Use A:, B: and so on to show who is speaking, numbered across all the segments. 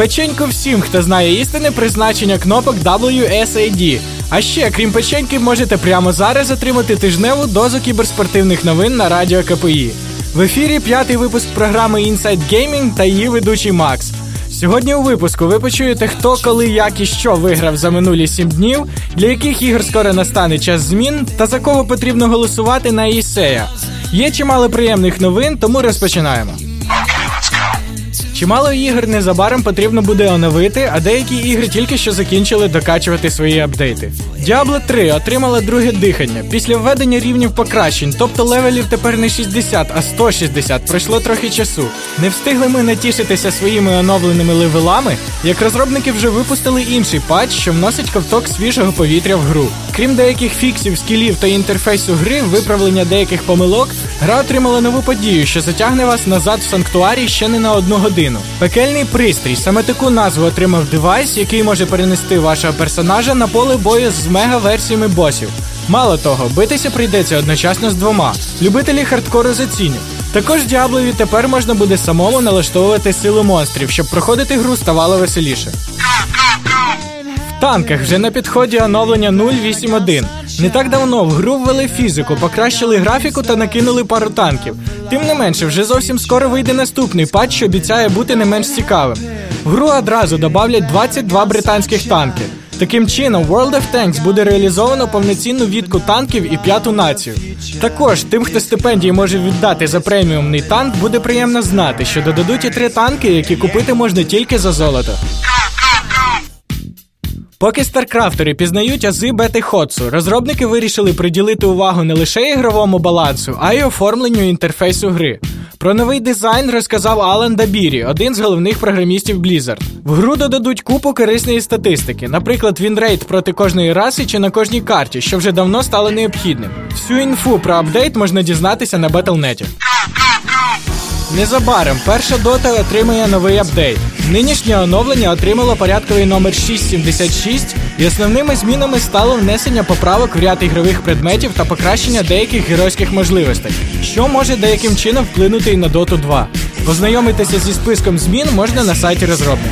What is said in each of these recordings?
A: Печеньку всім, хто знає істинне призначення кнопок WSAD. А ще, крім печеньки, можете прямо зараз отримати тижневу дозу кіберспортивних новин на радіо КПІ. В ефірі п'ятий випуск програми Inside Gaming та її ведучий Макс. Сьогодні у випуску ви почуєте, хто, коли, як і що виграв за минулі сім днів, для яких ігор скоро настане час змін, та за кого потрібно голосувати на Ісея. Є чимало приємних новин, тому розпочинаємо. Чимало ігор незабаром потрібно буде оновити, а деякі ігри тільки що закінчили докачувати свої апдейти. Diablo 3 отримала друге дихання після введення рівнів покращень, тобто левелів тепер не 60, а 160. Пройшло трохи часу. Не встигли ми натішитися своїми оновленими левелами, як розробники вже випустили інший патч, що вносить ковток свіжого повітря в гру. Крім деяких фіксів, скілів та інтерфейсу гри, виправлення деяких помилок, гра отримала нову подію, що затягне вас назад в санктуарій ще не на одну годину. Пекельний пристрій саме таку назву отримав девайс, який може перенести вашого персонажа на поле бою з мега-версіями босів. Мало того, битися прийдеться одночасно з двома. Любителі хардкору зацінять. Також Діаблові тепер можна буде самому налаштовувати силу монстрів, щоб проходити гру ставало веселіше. Танках вже на підході оновлення 081. Не так давно в гру ввели фізику, покращили графіку та накинули пару танків. Тим не менше, вже зовсім скоро вийде наступний патч, що обіцяє бути не менш цікавим. В гру одразу додавлять 22 британських танки. Таким чином, World of Tanks буде реалізовано повноцінну відку танків і п'яту націю. Також тим, хто стипендії може віддати за преміумний танк, буде приємно знати, що додадуть і три танки, які купити можна тільки за золото. Поки старкрафтери пізнають ази бети HotS у, розробники вирішили приділити увагу не лише ігровому балансу, а й оформленню інтерфейсу гри. Про новий дизайн розказав Алан Дабірі, один з головних програмістів Blizzard. В гру додадуть купу корисної статистики, наприклад, вінрейт проти кожної раси чи на кожній карті, що вже давно стало необхідним. Всю інфу про апдейт можна дізнатися на Battle.net. Незабаром перша дота отримає новий апдейт. Нинішнє оновлення отримало порядковий номер 676, і основними змінами стало внесення поправок в ряд ігрових предметів та покращення деяких геройських можливостей, що може деяким чином вплинути і на Доту 2. Познайомитися зі списком змін можна на сайті розробника.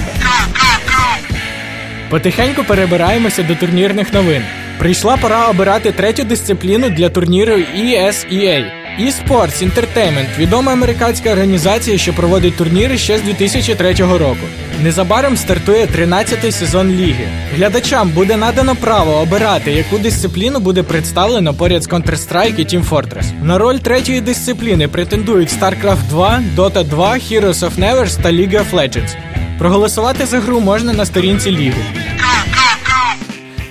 A: Потихеньку перебираємося до турнірних новин. Прийшла пора обирати третю дисципліну для турніру ESEA. eSports Entertainment – відома американська організація, що проводить турніри ще з 2003 року. Незабаром стартує 13-й сезон ліги. Глядачам буде надано право обирати, яку дисципліну буде представлено поряд з Counter-Strike і Team Fortress. На роль третьої дисципліни претендують StarCraft 2, Dota 2, Heroes of Nevers та League of Legends. Проголосувати за гру можна на сторінці ліги.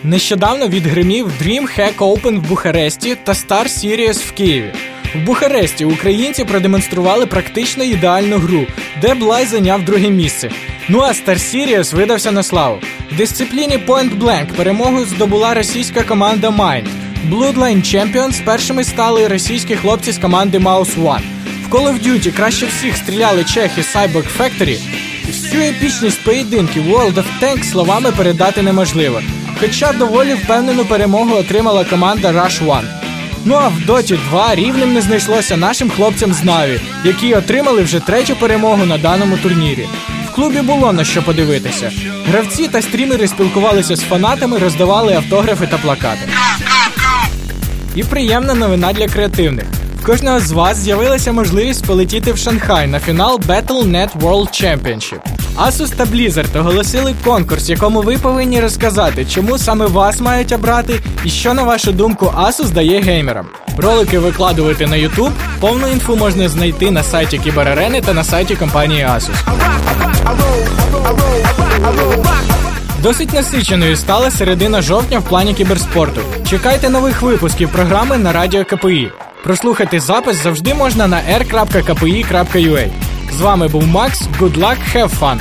A: Нещодавно відгримів Dream Hack Open в Бухаресті та Star Series в Києві. В Бухаресті українці продемонстрували практично ідеальну гру, де Блай зайняв друге місце. Ну а Star Series видався на славу. В дисципліні Point Blank перемогу здобула російська команда Mind. Bloodline Champions першими стали російські хлопці з команди Mouse One. В Call of Duty краще всіх стріляли чехи Cyborg Factory. Всю епічність поєдинків World of Tanks словами передати неможливо. Хоча доволі впевнену перемогу отримала команда Rush One. Ну а в Доті 2 рівнем не знайшлося нашим хлопцям з Наві, які отримали вже третю перемогу на даному турнірі. В клубі було на що подивитися. Гравці та стрімери спілкувалися з фанатами, роздавали автографи та плакати. І приємна новина для креативних. Кожного з вас з'явилася можливість полетіти в Шанхай на фінал Battle.net World Championship. Asus та Blizzard оголосили конкурс, якому ви повинні розказати, чому саме вас мають обрати і що, на вашу думку, Asus дає геймерам. Ролики викладувати на YouTube. Повну інфу можна знайти на сайті Кіберарени та на сайті компанії Asus. Досить насиченою стала середина жовтня в плані кіберспорту. Чекайте нових випусків програми на радіо КПІ. Прослухати запис завжди можна на r.kpi.ua. З вами був Макс. Good luck, have fun!